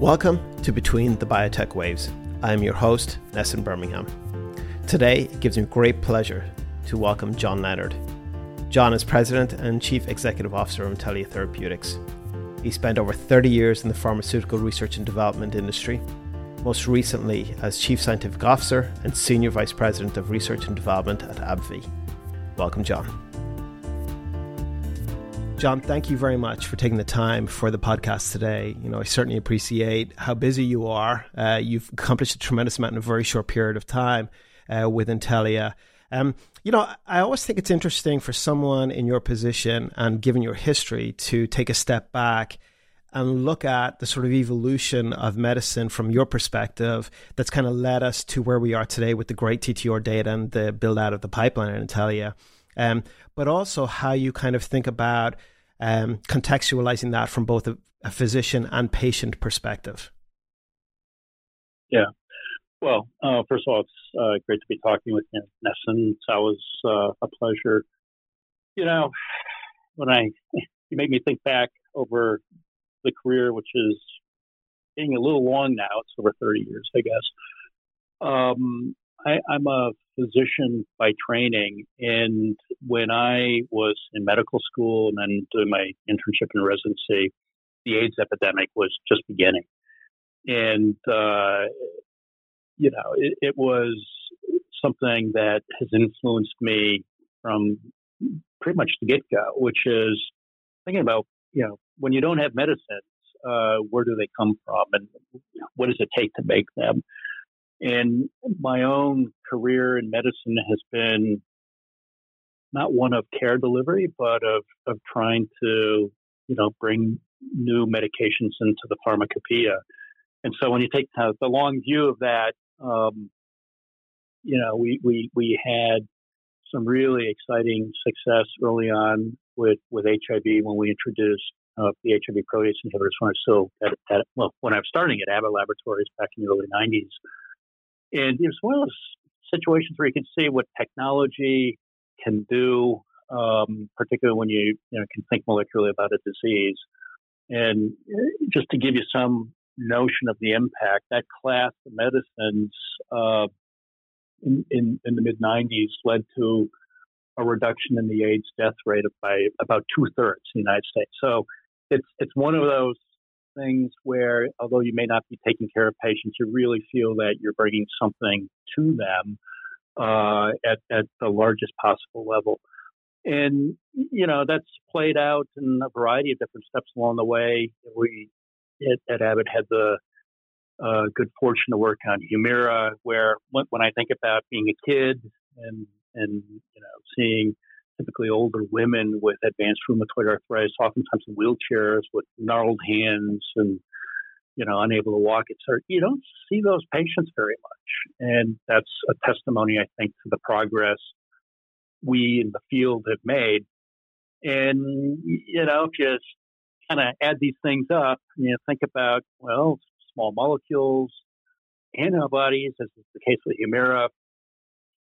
Welcome to Between the Biotech Waves. I am your host, Nesson Birmingham. Today, it gives me great pleasure to welcome John Leonard. John is President and Chief Executive Officer of Intellia Therapeutics. He spent over 30 years in the pharmaceutical research and development industry, most recently as Chief Scientific Officer and Senior Vice President of Research and Development at AbbVie. Welcome, John. John, thank you very much for taking the time for the podcast today. You know, I certainly appreciate how busy you are. Uh, you've accomplished a tremendous amount in a very short period of time uh, with Intellia. Um, you know, I always think it's interesting for someone in your position and given your history to take a step back and look at the sort of evolution of medicine from your perspective that's kind of led us to where we are today with the great TTR data and the build out of the pipeline in Intellia. Um, but also how you kind of think about um, contextualizing that from both a, a physician and patient perspective. Yeah. Well, uh, first of all, it's uh, great to be talking with you, Nesson. It's always uh, a pleasure. You know, when I you make me think back over the career, which is being a little long now. It's over 30 years, I guess. Um, I, I'm a physician by training, and when I was in medical school and then doing my internship and residency, the AIDS epidemic was just beginning, and uh, you know it, it was something that has influenced me from pretty much the get go, which is thinking about you know when you don't have medicines, uh, where do they come from, and what does it take to make them? And my own career in medicine has been not one of care delivery, but of, of trying to, you know, bring new medications into the pharmacopoeia. And so when you take the long view of that, um, you know, we, we, we had some really exciting success early on with, with HIV when we introduced uh, the HIV protease inhibitors when I was still at, at, well, when I was starting at Abbott Laboratories back in the early 90s. And it was one of those situations where you can see what technology can do, um, particularly when you, you know, can think molecularly about a disease. And uh, just to give you some notion of the impact, that class of medicines uh, in, in, in, the mid 90s led to a reduction in the AIDS death rate by about two thirds in the United States. So it's it's one of those things where, although you may not be taking care of patients, you really feel that you're bringing something to them uh, at, at the largest possible level. And, you know, that's played out in a variety of different steps along the way. We at, at Abbott had the uh, good fortune to work on Humira, where when, when I think about being a kid and, and, you know, seeing typically older women with advanced rheumatoid arthritis, oftentimes in wheelchairs with gnarled hands and you know unable to walk. It's you don't see those patients very much, and that's a testimony, I think, to the progress we in the field have made. And you know, just kind of add these things up, you know, think about well, small molecules, antibodies, as is the case with Humira.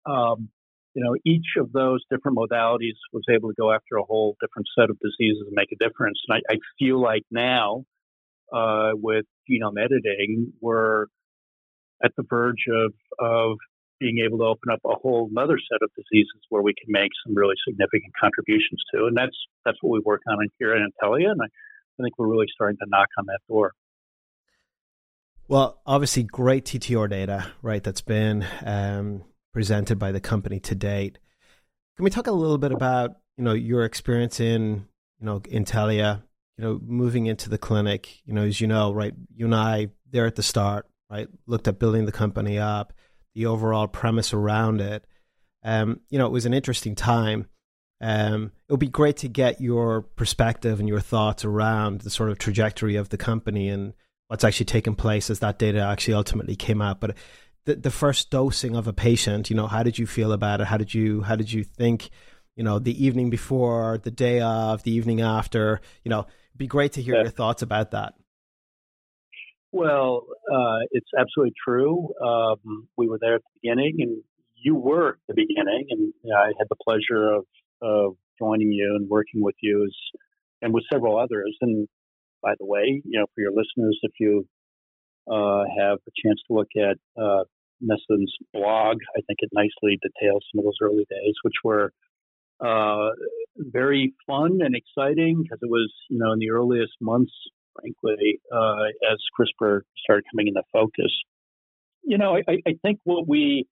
Um, you know, each of those different modalities was able to go after a whole different set of diseases and make a difference. And I, I feel like now, uh, with genome editing, we're at the verge of, of being able to open up a whole other set of diseases where we can make some really significant contributions to. And that's, that's what we work on here at Intellia. And I, I think we're really starting to knock on that door. Well, obviously, great TTR data, right? That's been um, presented by the company to date. Can we talk a little bit about you know your experience in you know Intellia, you know moving into the clinic? You know, as you know, right, you and I there at the start, right, looked at building the company up, the overall premise around it. Um, you know, it was an interesting time. Um, it would be great to get your perspective and your thoughts around the sort of trajectory of the company and what's actually taken place as that data actually ultimately came out. But the, the first dosing of a patient you know how did you feel about it? How did you how did you think you know the evening before the day of the evening after? You know it'd be great to hear yeah. your thoughts about that. Well uh, it's absolutely true. Um, we were there at the beginning and you were at the beginning and i had the pleasure of, of joining you and working with you as, and with several others. And by the way you know for your listeners if you uh, have a chance to look at uh, Nessen's blog, I think it nicely details some of those early days, which were uh, very fun and exciting because it was, you know, in the earliest months, frankly, uh, as CRISPR started coming into focus. You know, I, I think what we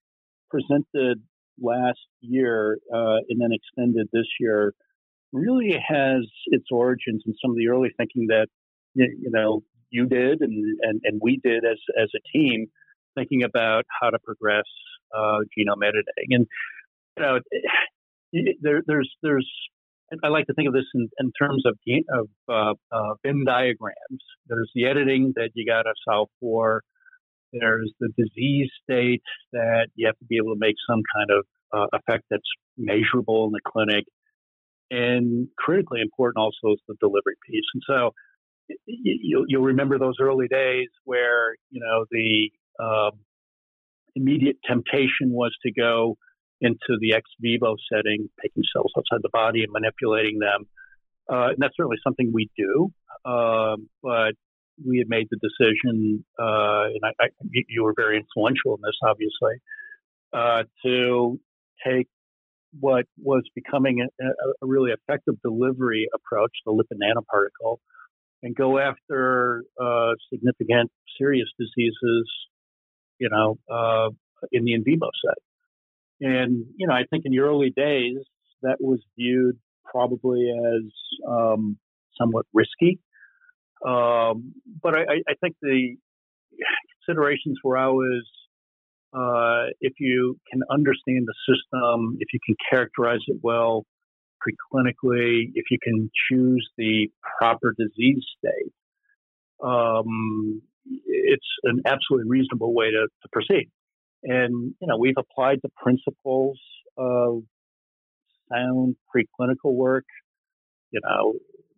presented last year uh, and then extended this year really has its origins in some of the early thinking that you know you did and, and, and we did as as a team thinking about how to progress uh, genome editing and you know there, there's there's I like to think of this in, in terms of of uh, uh, Venn diagrams. There's the editing that you got to solve for. There's the disease state that you have to be able to make some kind of uh, effect that's measurable in the clinic. And critically important also is the delivery piece. And so you, will remember those early days where, you know, the um, immediate temptation was to go into the ex vivo setting, taking cells outside the body and manipulating them. Uh, and that's certainly something we do. Uh, but we had made the decision, uh, and I, I, you were very influential in this, obviously, uh, to take what was becoming a, a, really effective delivery approach, the lipid nanoparticle, and go after uh, significant serious diseases, you know, uh, in the in vivo. And, you know, I think in the early days, that was viewed probably as um, somewhat risky. Um, but I, I, think the considerations were always uh, if you can understand the system, if you can characterize it well preclinically, if you can choose the proper disease state, um, it's an absolutely reasonable way to, to proceed. And, you know, we've applied the principles of sound preclinical work, you know,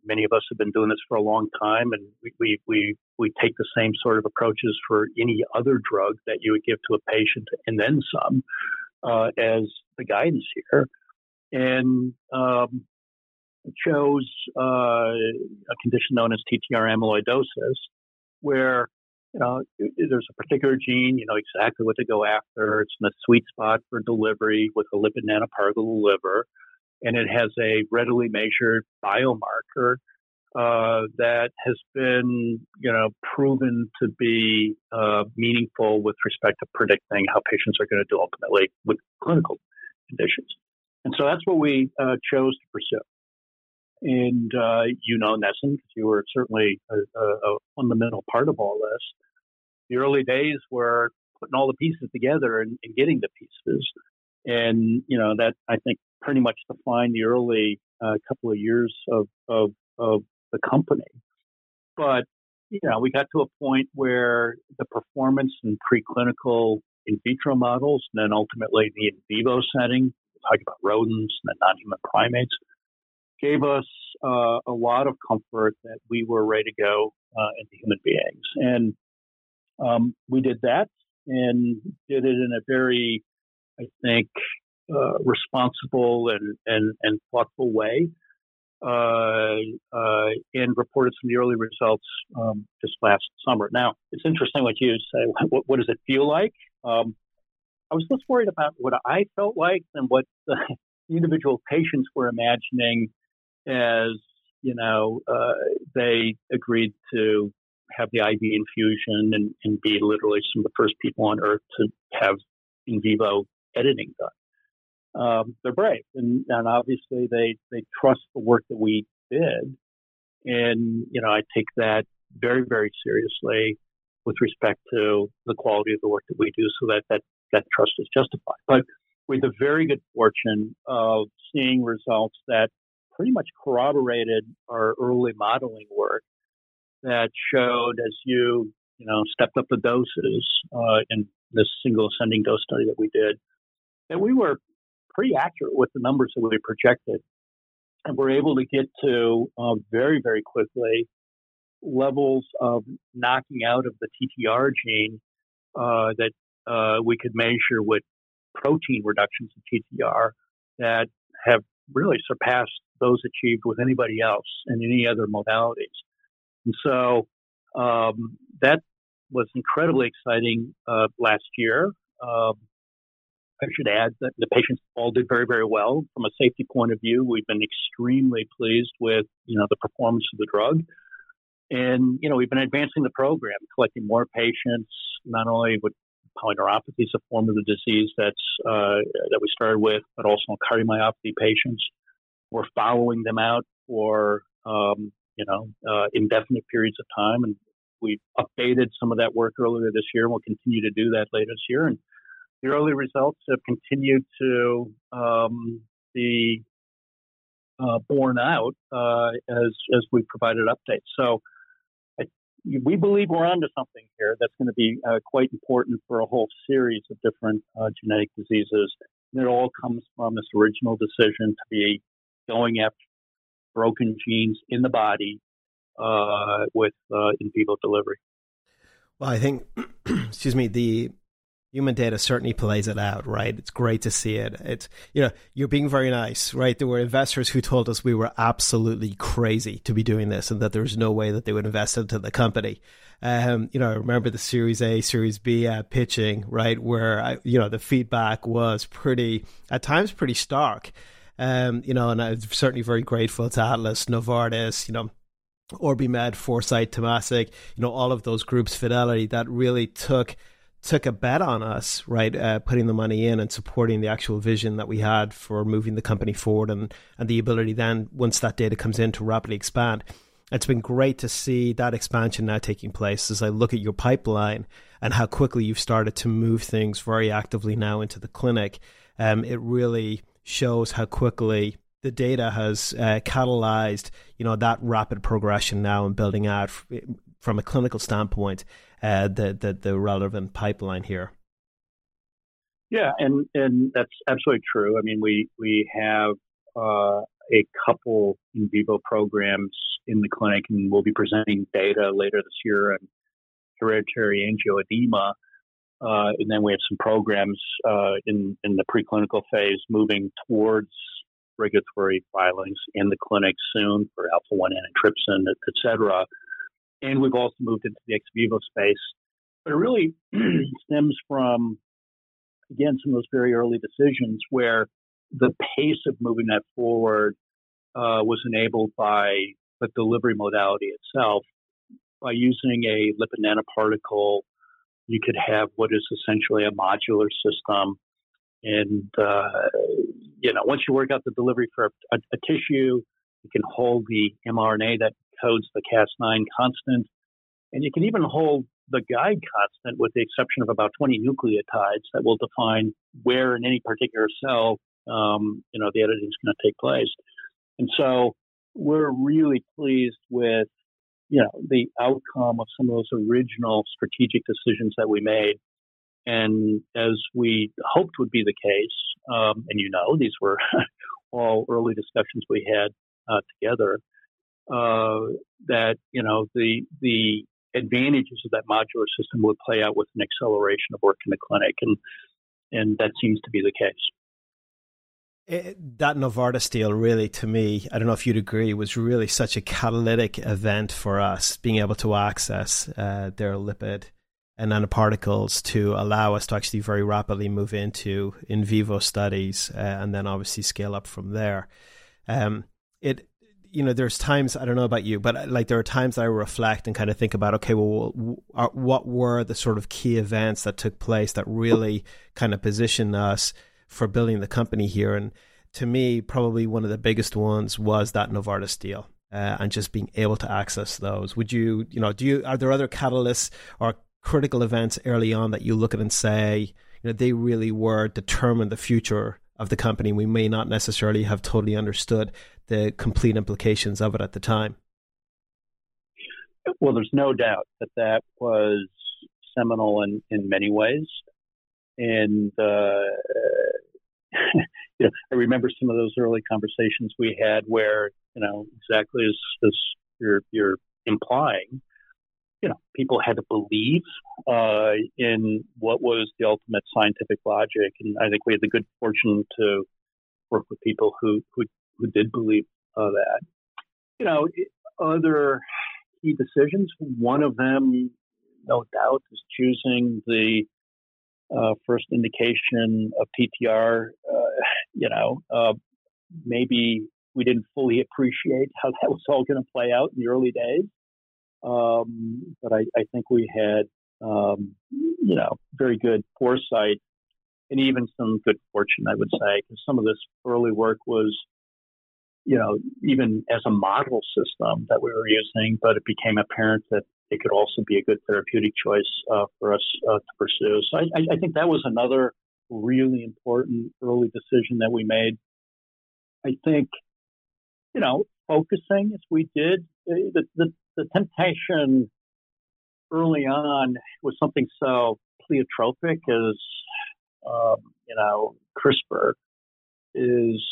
many of us have been doing this for a long time, and we, we, we, we take the same sort of approaches for any other drug that you would give to a patient and then some uh, as the guidance here. And um, shows uh, a condition known as TTR amyloidosis, where there's a particular gene, you know exactly what to go after. It's in the sweet spot for delivery with a lipid nanoparticle to the liver and it has a readily measured biomarker uh, that has been, you know, proven to be uh, meaningful with respect to predicting how patients are going to do ultimately with clinical conditions. And so that's what we uh, chose to pursue. And uh, you know, Nesson, because you were certainly a, a, fundamental part of all this. The early days were putting all the pieces together and, and getting the pieces. And, you know, that I think pretty much defined the early uh, couple of years of, of, of the company. But, you know, we got to a point where the performance in preclinical in vitro models and then ultimately the in vivo setting, talking about rodents and non-human primates, gave us uh, a lot of comfort that we were ready to go uh, into human beings. And um, we did that and did it in a very, I think, uh, responsible and, and, and thoughtful way. Uh, uh, and reported some of the early results um, just last summer. Now, it's interesting what you say. What, what does it feel like? Um, I was less worried about what I felt like than what the individual patients were imagining as, you know, uh, they agreed to have the IV infusion and, and be literally some of the first people on earth to have in vivo editing done. Um, they're brave, and, and obviously they they trust the work that we did, and you know I take that very very seriously with respect to the quality of the work that we do, so that that that trust is justified. But had the very good fortune of seeing results that pretty much corroborated our early modeling work that showed as you you know stepped up the doses uh, in this single ascending dose study that we did that we were pretty accurate with the numbers that we projected. And we're able to get to uh, very, very quickly levels of knocking out of the TTR gene uh, that uh, we could measure with protein reductions in TTR that have really surpassed those achieved with anybody else in any other modalities. And so um, that was incredibly exciting uh, last year. Um, I should add that the patients all did very, very well from a safety point of view. We've been extremely pleased with you know the performance of the drug, and you know we've been advancing the program, collecting more patients, not only with polyneuropathy is a form of the disease that's uh, that we started with, but also cardiomyopathy patients. We're following them out for um, you know uh, indefinite periods of time, and we've updated some of that work earlier this year, and we'll continue to do that later this year. And the early results have continued to um, be uh, borne out uh, as as we provided updates. So we believe we're onto something here that's going to be uh, quite important for a whole series of different uh, genetic diseases. And it all comes from this original decision to be going after broken genes in the body uh, with uh, in vivo delivery. Well, I think, excuse me, the human data certainly plays it out, right? It's great to see it. It's, you know, you're being very nice, right? There were investors who told us we were absolutely crazy to be doing this and that there was no way that they would invest into the company. Um, you know, I remember the Series A, Series B uh, pitching, right? Where, I, you know, the feedback was pretty, at times pretty stark. Um, you know, and I'm certainly very grateful to Atlas, Novartis, you know, OrbiMed, Foresight, Temasek, you know, all of those groups, Fidelity, that really took – took a bet on us, right? Uh, putting the money in and supporting the actual vision that we had for moving the company forward and, and the ability then, once that data comes in, to rapidly expand. It's been great to see that expansion now taking place as I look at your pipeline and how quickly you've started to move things very actively now into the clinic. Um, it really shows how quickly the data has uh, catalyzed, you know, that rapid progression now and building out from a clinical standpoint uh, the, the the relevant pipeline here. Yeah, and and that's absolutely true. I mean, we we have uh, a couple in vivo programs in the clinic, and we'll be presenting data later this year on hereditary angioedema. Uh, and then we have some programs uh, in in the preclinical phase, moving towards regulatory filings in the clinic soon for alpha one antitrypsin, et, et cetera and we've also moved into the ex vivo space. But it really stems from, again, some of those very early decisions where the pace of moving that forward uh, was enabled by the delivery modality itself. By using a lipid nanoparticle, you could have what is essentially a modular system. And, uh, you know, once you work out the delivery for a, a tissue, you can hold the mRNA that codes the Cas9 constant. And you can even hold the guide constant with the exception of about 20 nucleotides that will define where in any particular cell, um, you know, the editing is going to take place. And so we're really pleased with, you know, the outcome of some of those original strategic decisions that we made. And as we hoped would be the case, um, and you know, these were all early discussions we had uh, together, uh, that you know the the advantages of that modular system would play out with an acceleration of work in the clinic, and and that seems to be the case. It, eh, that Novartis deal, really, to me, I don't know if you'd agree, was really such a catalytic event for us being able to access uh, their lipid and nanoparticles to allow us to actually very rapidly move into in vivo studies uh, and then obviously scale up from there. Um, it you know, there's times I don't know about you, but uh, like there are times I reflect and kind of think about, okay, well, what were the sort of key events that took place that really kind of positioned us for building the company here? And to me, probably one of the biggest ones was that Novartis deal. Uh, and just being able to access those. Would you, you know, do you are there other catalysts or critical events early on that you look at and say, you know, they really were determined the future of the company. We may not necessarily have totally understood the complete implications of it at the time. Well, there's no doubt that that was seminal in, in many ways. And, uh, you know, I remember some of those early conversations we had where, you know, exactly as, as you're, you're implying, you know, people had to believe uh, in what was the ultimate scientific logic, and I think we had the good fortune to work with people who who, who did believe uh, that. You know, other key decisions. One of them no doubt, is choosing the uh, first indication of TTR. Uh, you know, uh, maybe we didn't fully appreciate how that was all going to play out in the early days. Um, but I, I, think we had, um, you know, very good foresight and even some good fortune, I would say, because some of this early work was, you know, even as a model system that we were using, but it became apparent that it could also be a good therapeutic choice uh, for us uh, to pursue. So I, I, think that was another really important early decision that we made. I think, you know, focusing as we did, eh, the, the, the temptation early on was something so pleiotropic as, um, you know, CRISPR is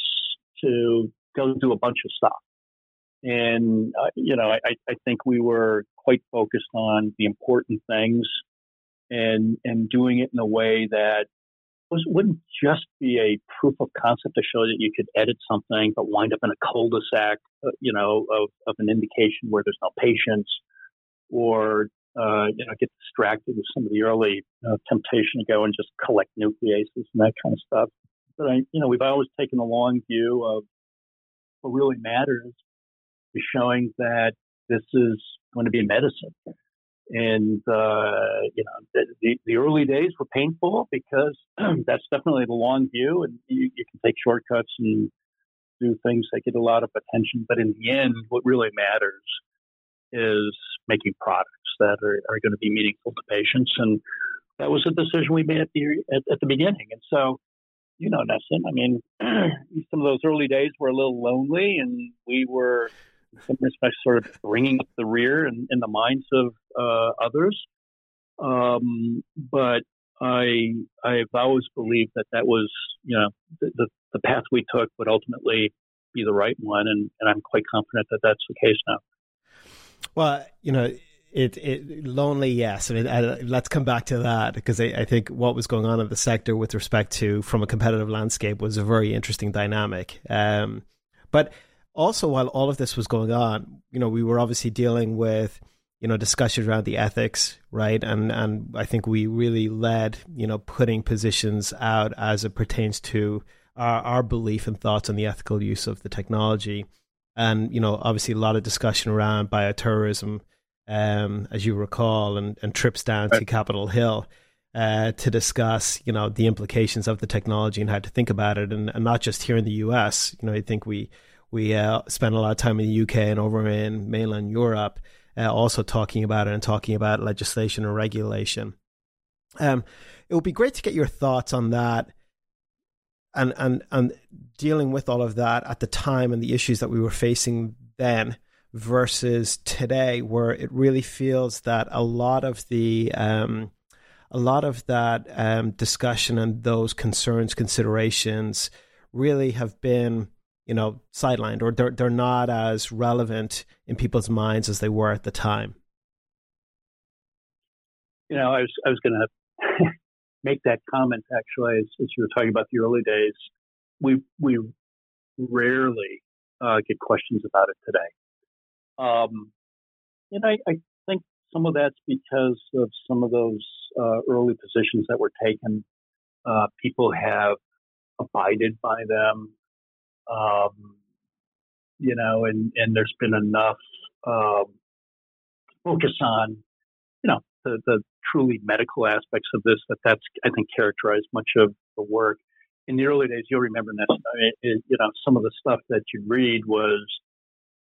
to go do a bunch of stuff. And, uh, you know, I, I think we were quite focused on the important things and, and doing it in a way that was, wouldn't just be a proof of concept to show that you could edit something, but wind up in a cul-de-sac, uh, you know, of, of an indication where there's no patients or, uh, you know, get distracted with some of the early uh, temptation to go and just collect nucleases and that kind of stuff. But I, you know, we've always taken a long view of what really matters is showing that this is going to be medicine. And, uh, you know, the, the early days were painful because that's definitely the long view and you, you can take shortcuts and do things that get a lot of attention. But in the end, what really matters is making products that are, are going to be meaningful to patients. And that was a decision we made at the, at, at the beginning. And so, you know, Nesson, I mean, some of those early days were a little lonely and we were some respects sort of bringing up the rear in, in the minds of uh, others. Um, but I I've always believed that that was you know the, the, the path we took would ultimately be the right one, and, and I'm quite confident that that's the case now. Well, you know, it, it lonely, yes. I mean, I, let's come back to that because I, I, think what was going on in the sector with respect to from a competitive landscape was a very interesting dynamic. Um, but also, while all of this was going on, you know, we were obviously dealing with you know discussions around the ethics, right? And and I think we really led you know putting positions out as it pertains to our, our belief and thoughts on the ethical use of the technology. And you know, obviously, a lot of discussion around bioterrorism, um, as you recall, and, and trips down to Capitol Hill. Uh, to discuss, you know, the implications of the technology and how to think about it, and, and not just here in the U.S. You know, I think we we uh, spent a lot of time in the UK and over in mainland Europe, uh, also talking about it and talking about legislation and regulation. Um, it would be great to get your thoughts on that and, and, and dealing with all of that at the time and the issues that we were facing then versus today, where it really feels that a lot of the um, a lot of that um, discussion and those concerns, considerations really have been you know, sidelined or they're they're not as relevant in people's minds as they were at the time. You know, I was I was going to make that comment actually as, as, you were talking about the early days. We we rarely uh, get questions about it today, um, and I, I, think some of that's because of some of those uh, early positions that were taken. Uh, people have abided by them um, you know, and, and there's been enough um, focus on, you know, the, the truly medical aspects of this that that's, I think, characterized much of the work. In the early days, you'll remember this, it, you know, some of the stuff that you'd read was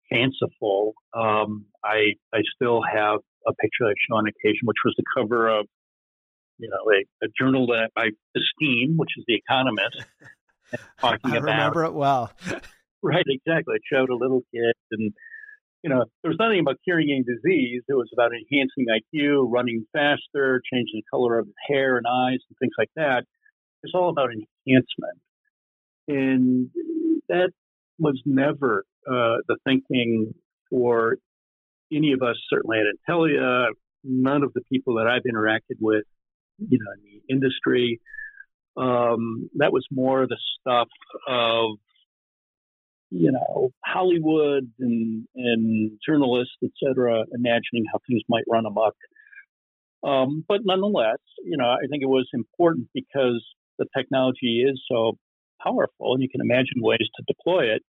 fanciful. Um, I, I still have a picture I show on occasion, which was the cover of, you know, a, a journal that I esteem, which is The Economist. talking I about. remember it well. right, exactly. It showed a little kid, and you know, there was nothing about curing any disease. It was about enhancing IQ, running faster, changing the color of his hair and eyes, and things like that. It's all about enhancement, and that was never uh, the thinking for any of us. Certainly at Intellia, none of the people that I've interacted with, you know, in the industry um, that was more the stuff of you know Hollywood and and journalists, etc., imagining how things might run amok. Um, but nonetheless, you know, I think it was important because the technology is so powerful, and you can imagine ways to deploy it.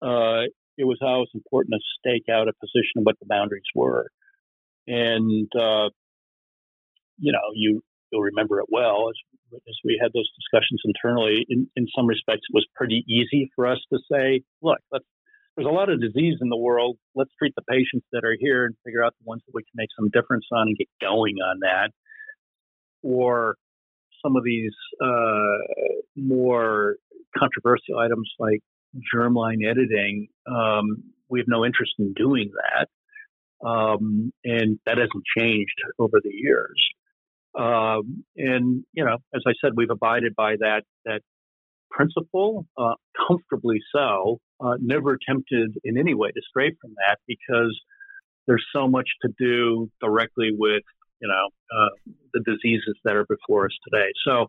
Uh, it was always important to stake out a position of what the boundaries were, and uh, you know, you you'll remember it well as as we had those discussions internally. In in some respects, it was pretty easy for us to say, look, there's a lot of disease in the world. Let's treat the patients that are here and figure out the ones that we can make some difference on and get going on that. Or some of these uh, more controversial items like germline editing, um, we have no interest in doing that. Um, and that hasn't changed over the years. Um, and you know, as I said, we've abided by that that principle, uh, comfortably so. Uh, never attempted in any way to stray from that because there's so much to do directly with you know uh, the diseases that are before us today. So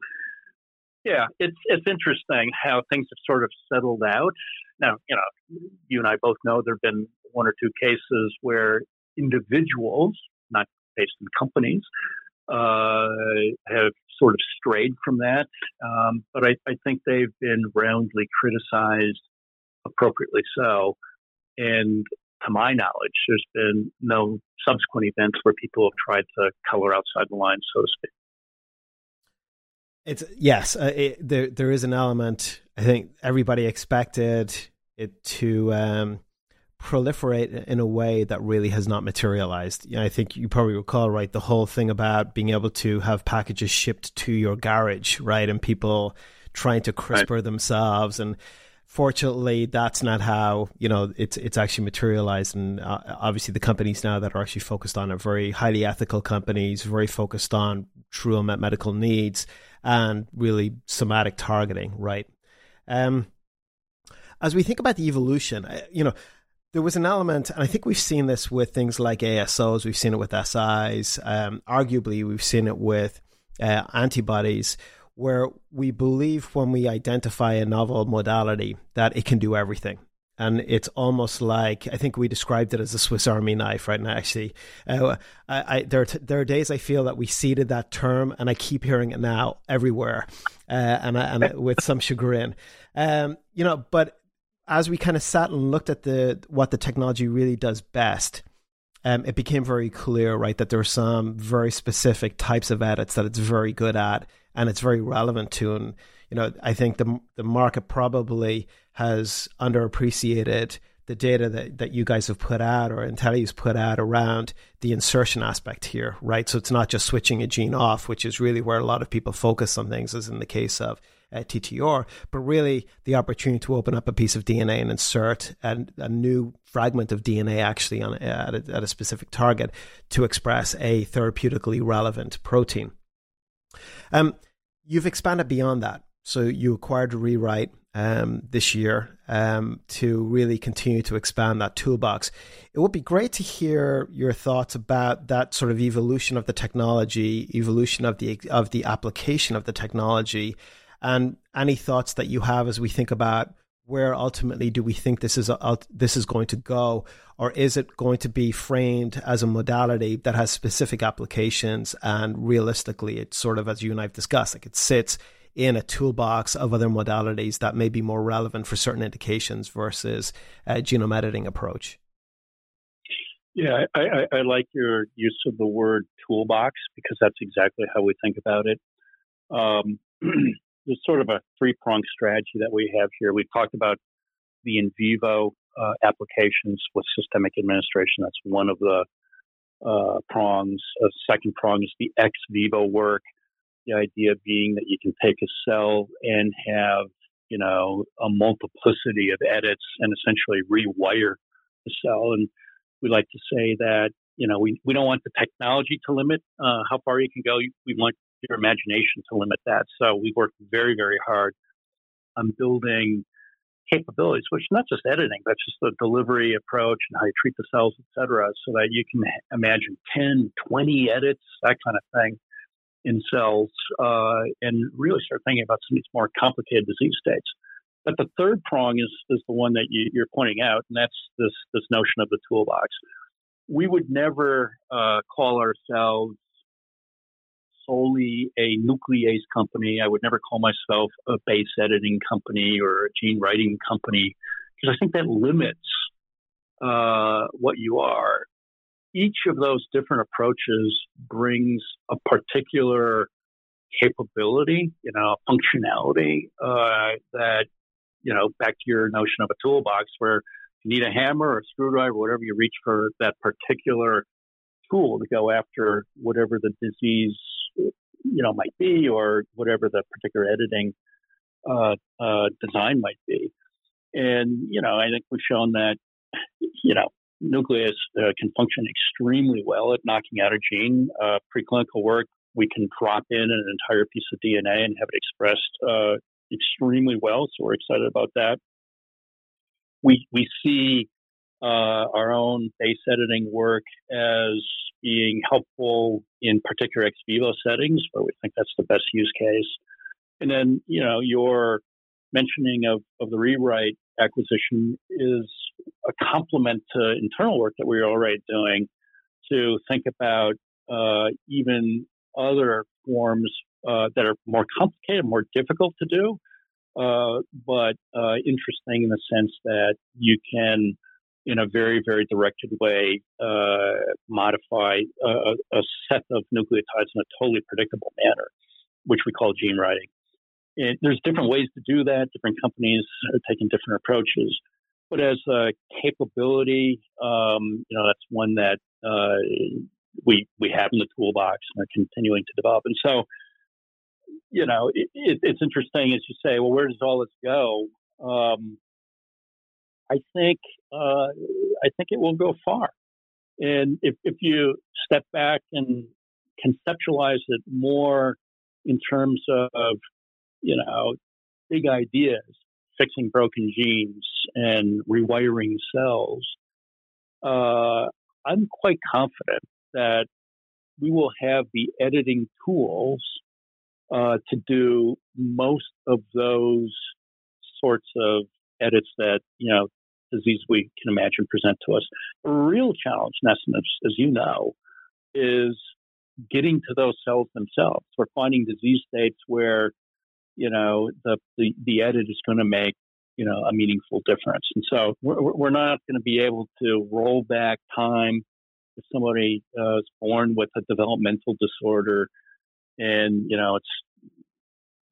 yeah, it's it's interesting how things have sort of settled out. Now, you know, you and I both know there have been one or two cases where individuals, not based in companies, uh, have sort of strayed from that. Um, but I, I, think they've been roundly criticized, appropriately so. And to my knowledge, there's been no subsequent events where people have tried to color outside the lines, so to speak. It's yes, uh, it, there there is an element. I think everybody expected it to um, proliferate in a way that really has not materialized. I think you probably recall, right, the whole thing about being able to have packages shipped to your garage, right, and people trying to CRISPR right. themselves and fortunately that's not how you know it's it's actually materialized and uh, obviously the companies now that are actually focused on are very highly ethical companies very focused on true unmet medical needs and really somatic targeting right um, as we think about the evolution you know there was an element, and I think we've seen this with things like ASOs, we've seen it with SIs, um, arguably, we've seen it with uh, antibodies, where we believe when we identify a novel modality that it can do everything. And it's almost like I think we described it as a Swiss Army knife, right? now. actually, uh, I, I, there are t- there are days I feel that we seeded that term, and I keep hearing it now everywhere, uh, and I, and with some chagrin, um, you know. But as we kind of sat and looked at the what the technology really does best, um, it became very clear, right, that there are some very specific types of edits that it's very good at and it's very relevant to. And you know, I think the the market probably has underappreciated the data that, that you guys have put out or Intellia's put out around the insertion aspect here, right? So it's not just switching a gene off, which is really where a lot of people focus on things, as in the case of uh, TTR, but really the opportunity to open up a piece of DNA and insert a, a new fragment of DNA actually on, at, a, at a specific target to express a therapeutically relevant protein. Um, you've expanded beyond that. So you acquired Rewrite um, this year um, to really continue to expand that toolbox. It would be great to hear your thoughts about that sort of evolution of the technology, evolution of the of the application of the technology, and any thoughts that you have as we think about where ultimately do we think this is a, this is going to go, or is it going to be framed as a modality that has specific applications and realistically, it's sort of as you and I've discussed, like it sits in a toolbox of other modalities that may be more relevant for certain indications versus a genome editing approach. Yeah, I, I, I like your use of the word toolbox because that's exactly how we think about it. Um, there's sort of a three pronged strategy that we have here. We've talked about the in vivo uh, applications with systemic administration. That's one of the uh, prongs. A second prong is the ex vivo work. The idea being that you can take a cell and have, you know, a multiplicity of edits and essentially rewire the cell. And we like to say that, you know, we, we don't want the technology to limit uh, how far you can go. We want your imagination to limit that. So we worked very, very hard on building capabilities, which not just editing, but just the delivery approach and how you treat the cells, et cetera, so that you can imagine 10, 20 edits, that kind of thing in cells, uh, and really start thinking about some of these more complicated disease states. But the third prong is, is the one that you, are pointing out, and that's this, this notion of the toolbox. We would never uh, call ourselves solely a nuclease company. I would never call myself a base editing company or a gene writing company because I think that limits uh, what you are. Each of those different approaches brings a particular capability, you know, functionality uh, that, you know, back to your notion of a toolbox where you need a hammer or a screwdriver, whatever you reach for that particular tool to go after whatever the disease, you know, might be or whatever the particular editing uh, uh, design might be. And, you know, I think we've shown that, you know, nuclease uh, can function extremely well at knocking out a gene. Uh, preclinical work, we can drop in an entire piece of DNA and have it expressed uh, extremely well. So we're excited about that. We, we see uh, our own base editing work as being helpful in particular ex vivo settings where we think that's the best use case. And then, you know, your mentioning of, of the rewrite acquisition is a complement to internal work that we're already doing to think about uh, even other forms uh, that are more complicated, more difficult to do, uh, but uh, interesting in the sense that you can in a very, very directed way, uh, modify a, a, set of nucleotides in a totally predictable manner, which we call gene writing. And there's different ways to do that. Different companies are taking different approaches. But as a capability, um, you know, that's one that uh, we we have in the toolbox and are continuing to develop. And so, you know, it, it, it's interesting as you say, well, where does all this go? Um, I think uh, I think it will go far. And if, if you step back and conceptualize it more in terms of, you know, big ideas, fixing broken genes and rewiring cells, uh, I'm quite confident that we will have the editing tools uh, to do most of those sorts of edits that you know disease we can imagine present to us. A real challenge, Nesson, as, you know, is getting to those cells themselves. We're finding disease states where you know the the, the edit is going to make you know a meaningful difference, and so we're, we're not going to be able to roll back time if somebody uh, is born with a developmental disorder and you know it's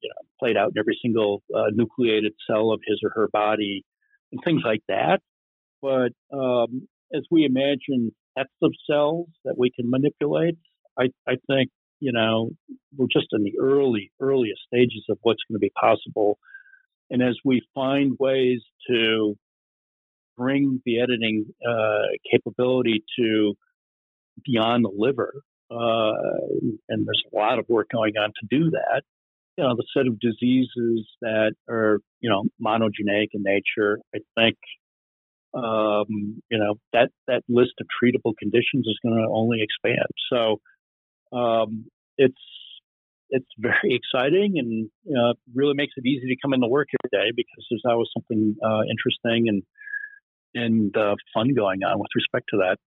you know, played out in every single uh, nucleated cell of his or her body and things like that. But um, as we imagine sets of cells that we can manipulate, I, I think, you know, we're just in the early, earliest stages of what's going to be possible. And as we find ways to bring the editing uh, capability to beyond the liver, uh, and there's a lot of work going on to do that, you know, the set of diseases that are, you know, monogenic in nature, I think, um, you know, that, that list of treatable conditions is going to only expand. So, um, it's, it's very exciting and know, really makes it easy to come into work every day because there's always something uh, interesting and and uh, fun going on with respect to that.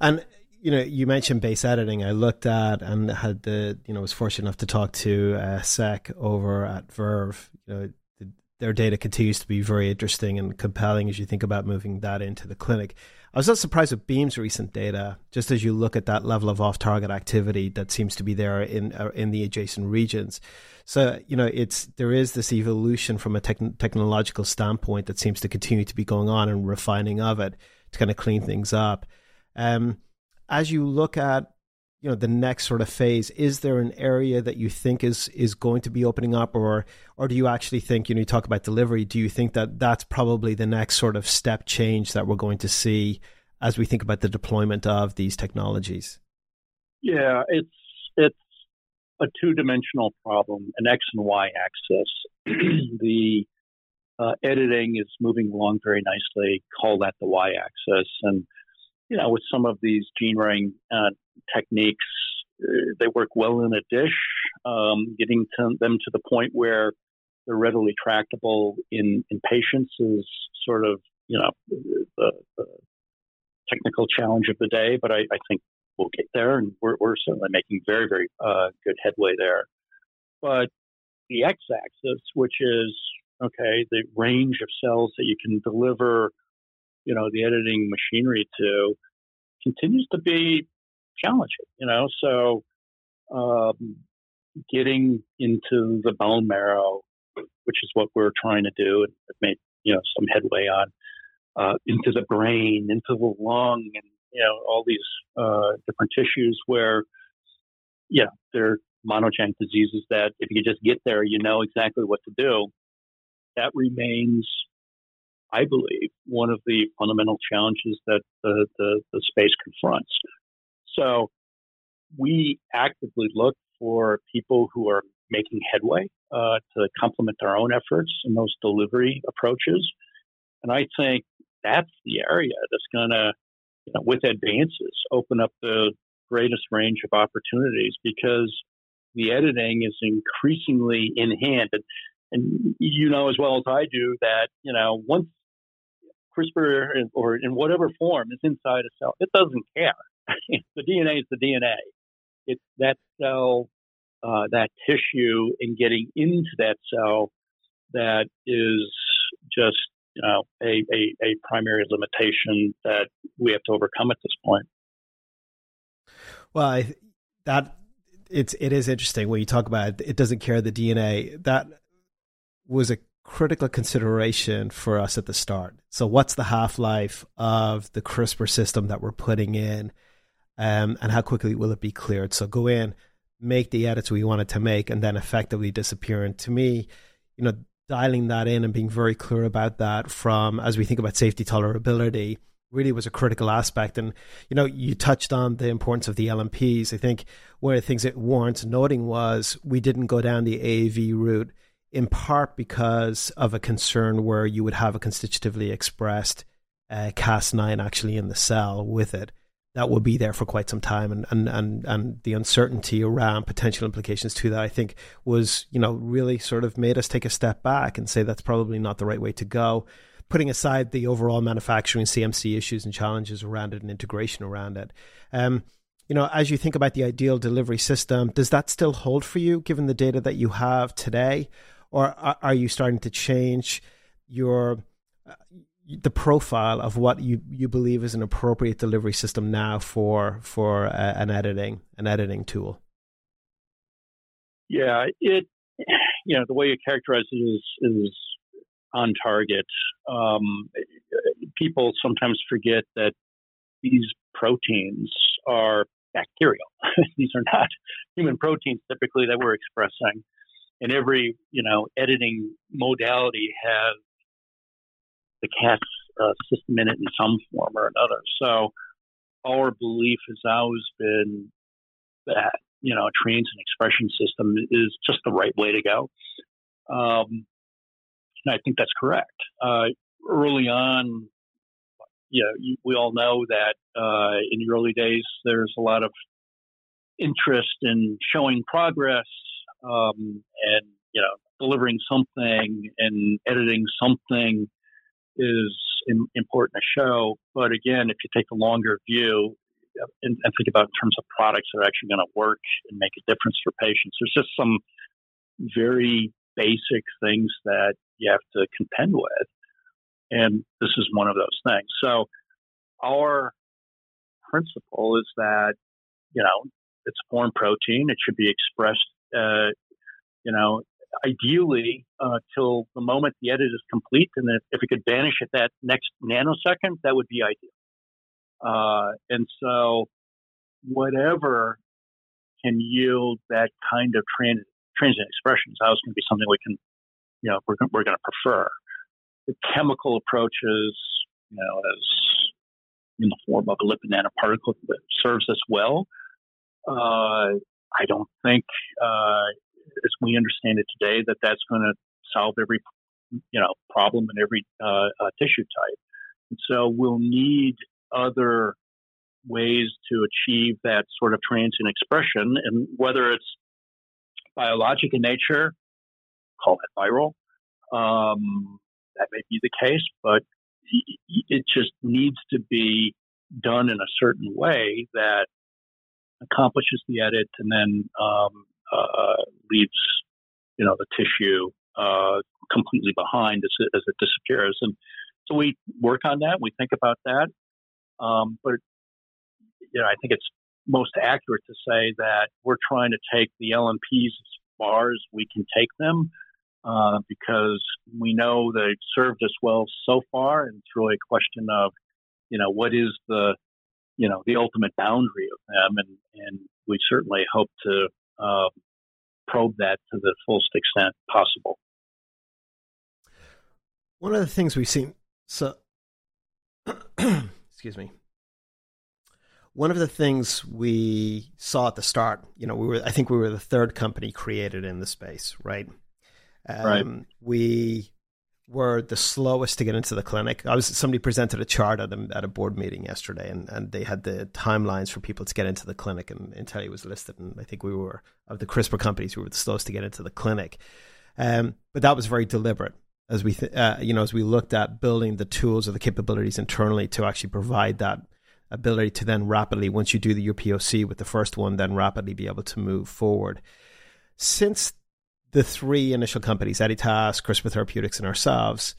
And you know, you mentioned base editing. I looked at and had the, you know, was fortunate enough to talk to uh, Sek over at Verve. You know, the, their data continues to be very interesting and compelling as you think about moving that into the clinic. I was not surprised with Beam's recent data, just as you look at that level of off-target activity that seems to be there in uh, in the adjacent regions. So you know, it's there is this evolution from a techn- technological standpoint that seems to continue to be going on and refining of it to kind of clean things up. Um, as you look at you know the next sort of phase is there an area that you think is is going to be opening up or or do you actually think you know you talk about delivery do you think that that's probably the next sort of step change that we're going to see as we think about the deployment of these technologies? Yeah it's it's a two-dimensional problem an x and y axis. The uh, editing is moving along very nicely. Call that the y axis and you know, with some of these gene writing uh, techniques, uh, they work well in a dish, um, getting to them to the point where they're readily tractable in, in patients is sort of, you know, the, the technical challenge of the day, but I, I think we'll get there, and we're, we're certainly making very, very uh, good headway there. But the x-axis, which is okay, the range of cells that you can deliver, you know, the editing machinery to, continues to be challenging. You know, so um, getting into the bone marrow, which is what we're trying to do, and made you know some headway on, uh, into the brain, into the lung, and you know all these uh, different tissues where, yeah, they're monogenic diseases that if you just get there, you know exactly what to do. That remains, I believe, one of the fundamental challenges that the, the, the space confronts. So we actively look for people who are making headway uh, to complement our own efforts in those delivery approaches. And I think that's the area that's going to, you know, with advances, open up the greatest range of opportunities because the editing is increasingly in hand. And, and you know as well as I do that, you know, once CRISPR or in whatever form is inside a cell, it doesn't care. the DNA is the DNA. It's that cell, uh, that tissue, and getting into that cell that is just a, a, a primary limitation that we have to overcome at this point. Well, I, that it's it is interesting when you talk about it, it doesn't care the DNA. That was a critical consideration for us at the start. So, what's the half life of the CRISPR system that we're putting in, um, and how quickly will it be cleared? So, go in, make the edits we wanted to make, and then effectively disappear. And to me, you know, dialing that in and being very clear about that from as we think about safety tolerability really was a critical aspect. And, you know, you touched on the importance of the LNPs. I think one of the things that warrants noting was we didn't go down the AAV route in part because of a concern where you would have a constitutively expressed uh, Cas9 actually in the cell with it. That will be there for quite some time, and, and, and, and the uncertainty around potential implications to that, I think, was you know really sort of made us take a step back and say that's probably not the right way to go putting aside the overall manufacturing CMC issues and challenges around it and integration around it. Um, you know, as you think about the ideal delivery system, does that still hold for you given the data that you have today, or are you starting to change your uh, the profile of what you, you believe is an appropriate delivery system now for for uh, an editing an editing tool? Yeah, it you know the way you characterize it is is on target. Um, people sometimes forget that these proteins are bacterial. these are not human proteins typically that we're expressing. And every, you know, editing modality has the Cas uh, system in it in some form or another. So our belief has always been that, you know, a transient expression system is just the right way to go. Um, and I think that's correct. Uh, early on, you, we all know that uh, in the early days, there's a lot of interest in showing progress um, and, you know, delivering something and editing something is in, important to show. But again, if you take a longer view uh, and, and think about in terms of products that are actually going to work and make a difference for patients, there's just some very basic things that you have to contend with. And this is one of those things. So our principle is that, you know, it's a foreign protein. It should be expressed, uh, you know, ideally uh, till the moment the edit is complete. And if, it could vanish at that next nanosecond, that would be ideal. Uh, and so whatever can yield that kind of trans- transient expression is always going to be something we can you know, we're, we're going to prefer. The chemical approaches, you know, as in the form of a lipid nanoparticle that serves us well. Uh, I don't think, uh, as we understand it today, that that's going to solve every, you know, problem in every uh, uh, tissue type. And so we'll need other ways to achieve that sort of transient expression, and whether it's biologic in nature call it viral. Um, that may be the case, but it just needs to be done in a certain way that accomplishes the edit and then um, uh, leaves, you know, the tissue uh, completely behind as it, as it disappears. And so we work on that. We think about that. Um, but you know, I think it's most accurate to say that we're trying to take the LNPs as far as we can take them uh, because we know they've served us well so far, and it's really a question of, you know, what is the, you know, the ultimate boundary of them, and and we certainly hope to uh, probe that to the fullest extent possible. One of the things we've seen, so excuse me. One of the things we saw at the start, you know, we were, I think we were the third company created in the space, right? Um, right. We were the slowest to get into the clinic. I was somebody presented a chart at a, at a board meeting yesterday, and, and they had the timelines for people to get into the clinic, and Intellia was listed, and I think we were of the CRISPR companies, we were the slowest to get into the clinic. Um, but that was very deliberate as we, th- uh, you know, as we looked at building the tools or the capabilities internally to actually provide that ability to then rapidly, once you do the, your POC with the first one, then rapidly be able to move forward. Since the three initial companies, Editas, CRISPR Therapeutics, and ourselves,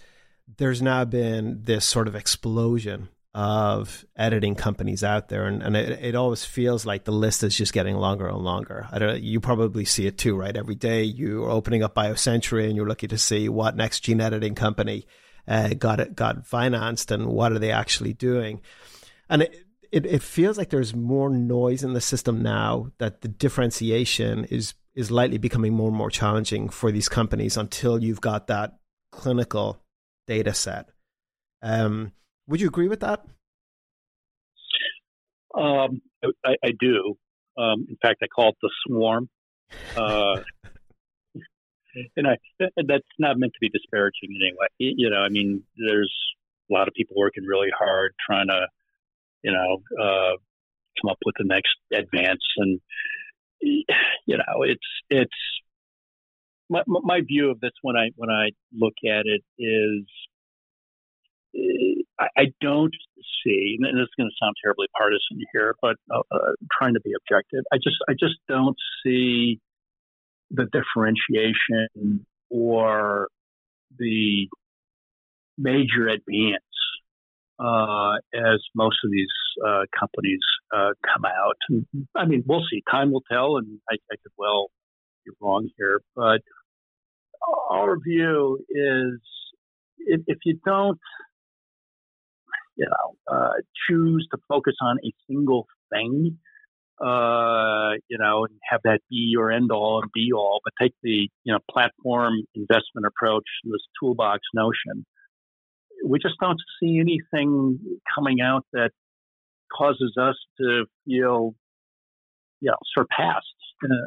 there's now been this sort of explosion of editing companies out there, and, and it, it always feels like the list is just getting longer and longer. I don't. You probably see it too, right? Every day you are opening up BioCentury and you're looking to see what next gene editing company uh, got it got financed and what are they actually doing, and it, it it feels like there's more noise in the system now that the differentiation is is likely becoming more and more challenging for these companies until you've got that clinical data set. Um, would you agree with that? Um, I, I, do. Um, in fact, I call it the swarm. Uh, and I, that's not meant to be disparaging in any way. You know, I mean, there's a lot of people working really hard trying to, you know, uh, come up with the next advance. And you know, it's it's my, my view of this when I when I look at it is I, I don't see, and this is going to sound terribly partisan here, but uh, uh, trying to be objective, I just I just don't see the differentiation or the major advance uh, as most of these uh, companies uh, come out. I mean, we'll see. Time will tell, and I, I could well be wrong here, but our view is if, if you don't, you know, uh, choose to focus on a single thing, uh, you know, and have that be your end all and be all, but take the, you know, platform investment approach, this toolbox notion, we just don't see anything coming out that causes us to feel, you know, surpassed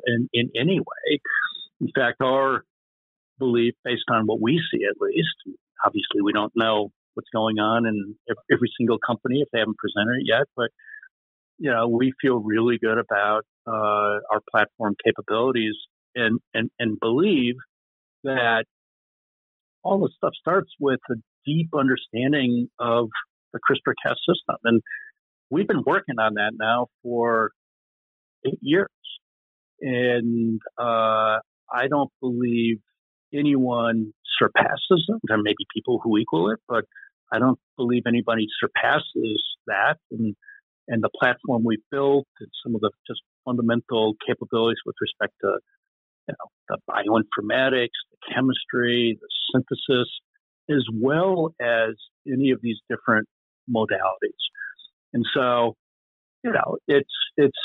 in, in any way. In fact, our belief, based on what we see at least, obviously we don't know what's going on in every single company if they haven't presented it yet, but you know, we feel really good about uh, our platform capabilities and, and, and believe that all this stuff starts with a deep understanding of the CRISPR Cas system. And we've been working on that now for eight years. And uh, I don't believe anyone surpasses them. There may be people who equal it, but I don't believe anybody surpasses that. And, and the platform we've built and some of the just fundamental capabilities with respect to you know, the bioinformatics, the chemistry, the synthesis, as well as any of these different modalities. And so, you know, it's it's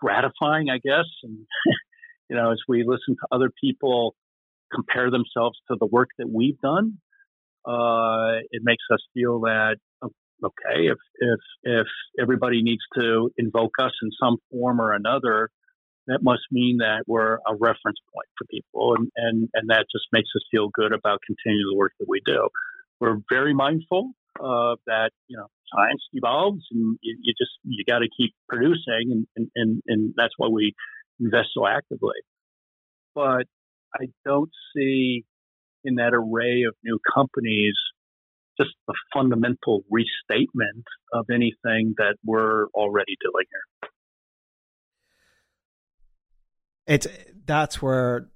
gratifying, I guess, and you know, as we listen to other people compare themselves to the work that we've done, uh, it makes us feel that okay, if if if everybody needs to invoke us in some form or another, that must mean that we're a reference point for people, and, and, and that just makes us feel good about continuing the work that we do. We're very mindful uh, that you know science evolves, and you, you just you got to keep producing, and, and, and and that's why we invest so actively. But I don't see in that array of new companies just the fundamental restatement of anything that we're already doing here. It's that's where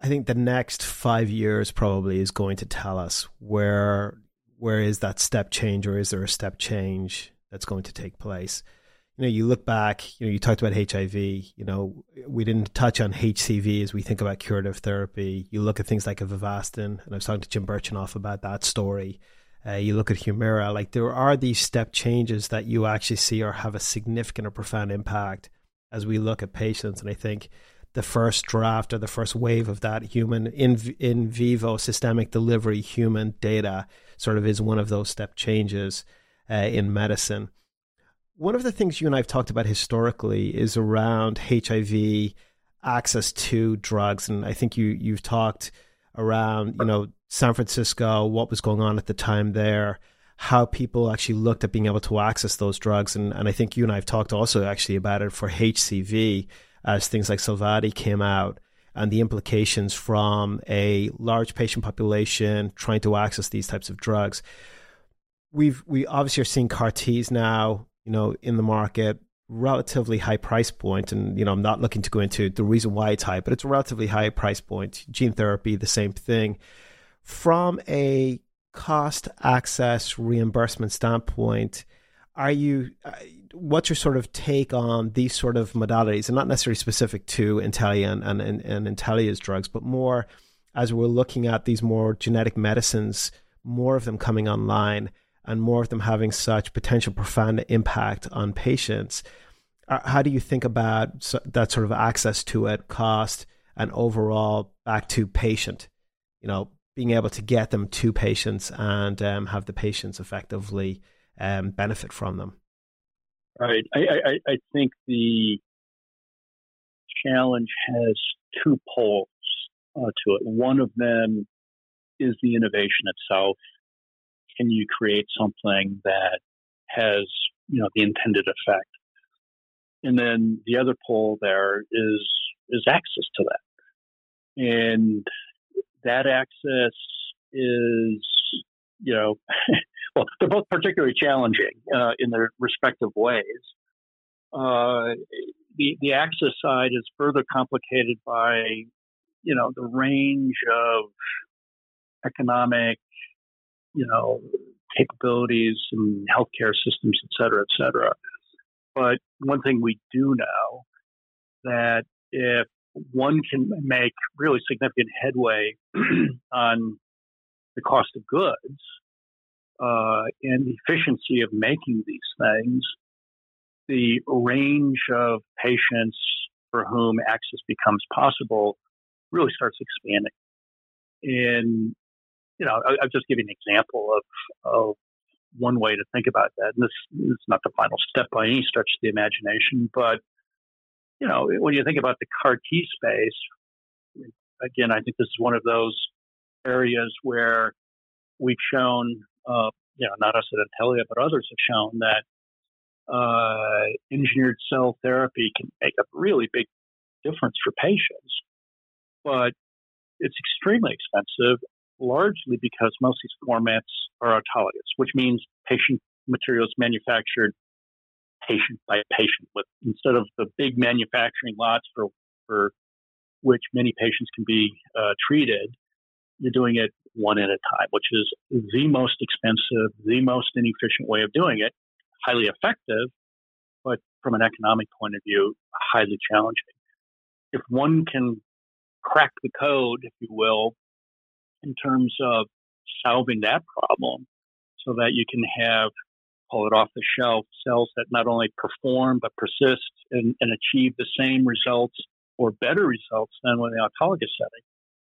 I think the next five years probably is going to tell us where where is that step change or is there a step change that's going to take place. You know, you look back, you know, you talked about HIV, you know, we didn't touch on HCV as we think about curative therapy. You look at things like Avastin, and I was talking to Jim Birchenough about that story. Uh, you look at Humira, like there are these step changes that you actually see or have a significant or profound impact as we look at patients. And I think the first draft or the first wave of that human in in vivo systemic delivery human data sort of is one of those step changes uh, in medicine. One of the things you and I've talked about historically is around HIV access to drugs, and I think you you've talked around you know San Francisco, what was going on at the time there, how people actually looked at being able to access those drugs. And, and I think you and I have talked also actually about it for HCV as things like Sovaldi came out and the implications from a large patient population trying to access these types of drugs. We've we obviously are seeing CAR Ts now, you know, in the market, relatively high price point, and you know, I'm not looking to go into the reason why it's high, but it's a relatively high price point. Gene therapy, the same thing from a cost access reimbursement standpoint are you uh, what's your sort of take on these sort of modalities? And not necessarily specific to Intellia and, and, and Intellia's drugs but more as we're looking at these more genetic medicines more of them coming online and more of them having such potential profound impact on patients uh, how do you think about that sort of access to it cost and overall back to patient you know being able to get them to patients and um, have the patients effectively um, benefit from them. Right. I, I, I think the challenge has two poles uh, to it. One of them is the innovation itself. Can you create something that has, you know, the intended effect? And then the other pole there is is access to that. And that access is, you know, well, they're both particularly challenging uh, in their respective ways. Uh, the the access side is further complicated by, you know, the range of economic, you know, capabilities and healthcare systems, et cetera, et cetera. But one thing we do know that if one can make really significant headway on the cost of goods uh, and the efficiency of making these things, the range of patients for whom access becomes possible really starts expanding. And, you know, I, will just give you an example of, of one way to think about that. And this is not the final step by any stretch of the imagination, but you know, when you think about the CAR T space, again, I think this is one of those areas where we've shown, uh, you know, not us at Intellia, but others have shown that uh, engineered cell therapy can make a really big difference for patients. But it's extremely expensive, largely because most of these formats are autologous, which means patient materials manufactured patient by patient with instead of the big manufacturing lots for for which many patients can be uh, treated you're doing it one at a time which is the most expensive the most inefficient way of doing it highly effective but from an economic point of view highly challenging. If one can crack the code if you will in terms of solving that problem so that you can have pull it off the shelf, cells that not only perform but persist and, and achieve the same results or better results than with the autologous setting,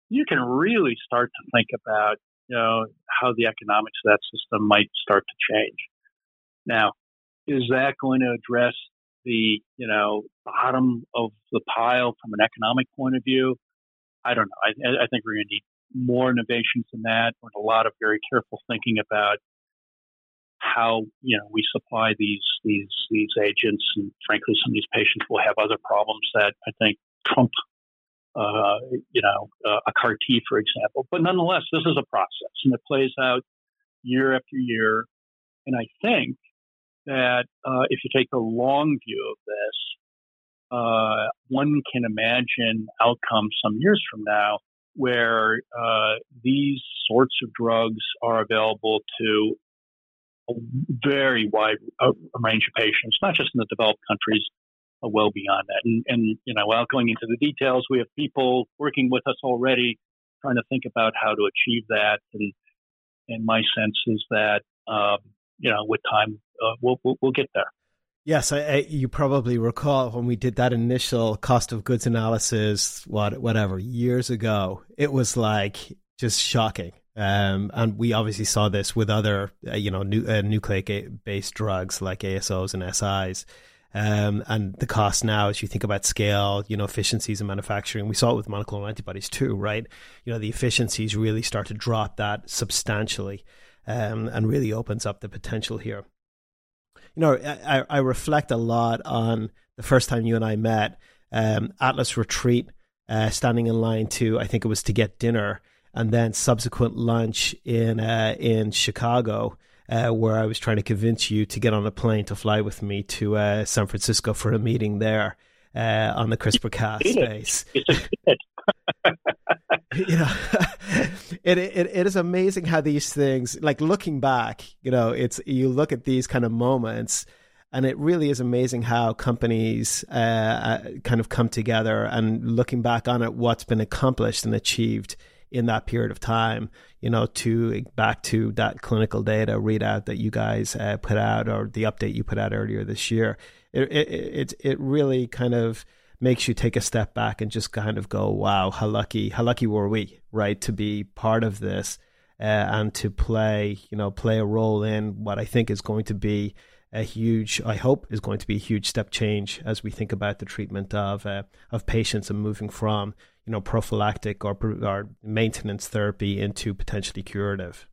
you can really start to think about you know how the economics of that system might start to change. Now, is that going to address the you know bottom of the pile from an economic point of view? I don't know. I, I think we're going to need more innovations than that, with a lot of very careful thinking about how you know we supply these these these agents, and frankly, some of these patients will have other problems that I think trump, uh, you know, uh, a CAR T, for example. But nonetheless, this is a process, and it plays out year after year. And I think that uh, if you take the long view of this, uh, one can imagine outcomes some years from now where uh, these sorts of drugs are available to a very wide range of patients, not just in the developed countries, well beyond that. And, and, you know, without going into the details, we have people working with us already trying to think about how to achieve that. And, and my sense is that, um, you know, with time, uh, we'll, we'll, we'll get there. Yes, I, I, you probably recall when we did that initial cost of goods analysis, what whatever years ago. It was like just shocking, um, and we obviously saw this with other, uh, you know, nu- uh, nucleic-based drugs like ASOs and SIs. Um, and the cost now, as you think about scale, you know, efficiencies in manufacturing, we saw it with monoclonal antibodies too, right? You know, the efficiencies really start to drop that substantially, um, and really opens up the potential here you know, I, I reflect a lot on the first time you and I met, um, Atlas Retreat, uh, standing in line to, I think it was to get dinner, and then subsequent lunch in uh, in Chicago, uh, where I was trying to convince you to get on a plane to fly with me to uh, San Francisco for a meeting there uh, on the CRISPR Cas space. you know, it, it it is amazing how these things, like looking back, you know, it's you look at these kind of moments, and it really is amazing how companies uh, uh, kind of come together. And looking back on it, what's been accomplished and achieved in that period of time, you know, to back to that clinical data readout that you guys uh, put out or the update you put out earlier this year. It it it, it really kind of makes you take a step back and just kind of go, wow, how lucky, how lucky were we, right, to be part of this uh, and to play, you know, play a role in what I think is going to be a huge, I hope, is going to be a huge step change as we think about the treatment of uh, of patients and moving from, you know, prophylactic or, or maintenance therapy into potentially curative.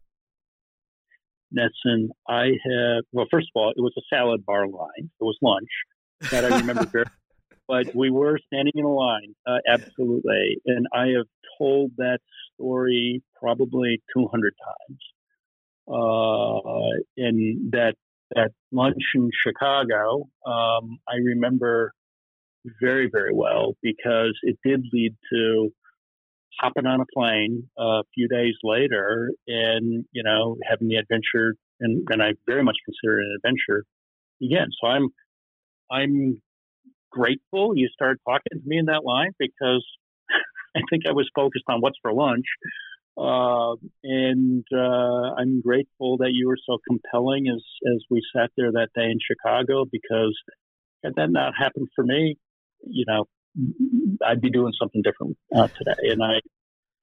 Nessan, I have, well, first of all, it was a salad bar line. It was lunch that I remember very but we were standing in a line, uh, absolutely. And I have told that story probably 200 times. Uh, and that that lunch in Chicago, um, I remember very very well because it did lead to hopping on a plane a few days later and you know having the adventure and, and I very much consider it an adventure again. So I'm I'm grateful you started talking to me in that line because I think I was focused on what's for lunch. Uh, and uh, I'm grateful that you were so compelling as as we sat there that day in Chicago because had that not happened for me, you know, I'd be doing something different uh, today. And I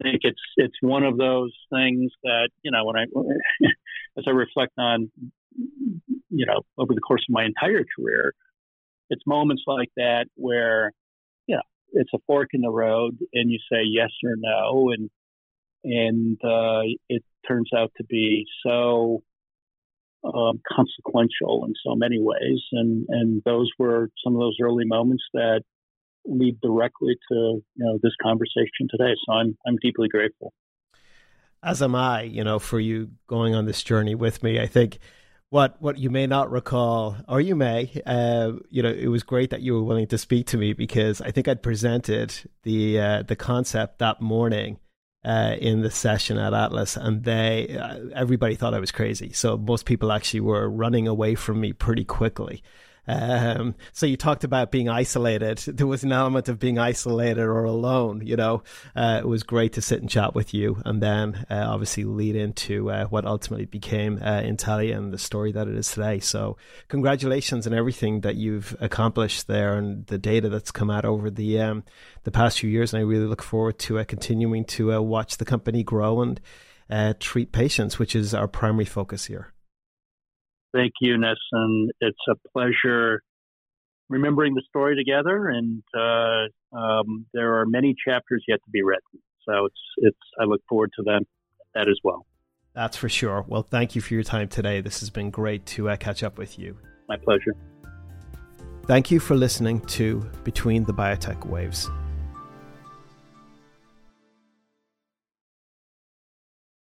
think it's it's one of those things that you know when I as I reflect on you know over the course of my entire career, it's moments like that where, you know, it's a fork in the road and you say yes or no. And, and, uh, it turns out to be so, um, consequential in so many ways. And, and those were some of those early moments that lead directly to, you know, this conversation today. So I'm, I'm deeply grateful. As am I, you know, for you going on this journey with me. I think, what what you may not recall, or you may, uh, you know, it was great that you were willing to speak to me because I think I'd presented the uh, the concept that morning uh, in the session at Atlas, and they uh, everybody thought I was crazy. So most people actually were running away from me pretty quickly. Um, so you talked about being isolated. There was an element of being isolated or alone. You know, uh, it was great to sit and chat with you, and then uh, obviously lead into uh, what ultimately became uh, Intellia and the story that it is today. So congratulations on everything that you've accomplished there and the data that's come out over the um, the past few years. And I really look forward to uh, continuing to uh, watch the company grow and treat patients, which is our primary focus here. Thank you, Nessan. It's a pleasure remembering the story together, and uh, um, there are many chapters yet to be written. So it's it's. I look forward to them that as well. That's for sure. Well, thank you for your time today. This has been great to uh, catch up with you. My pleasure. Thank you for listening to Between the Biotech Waves.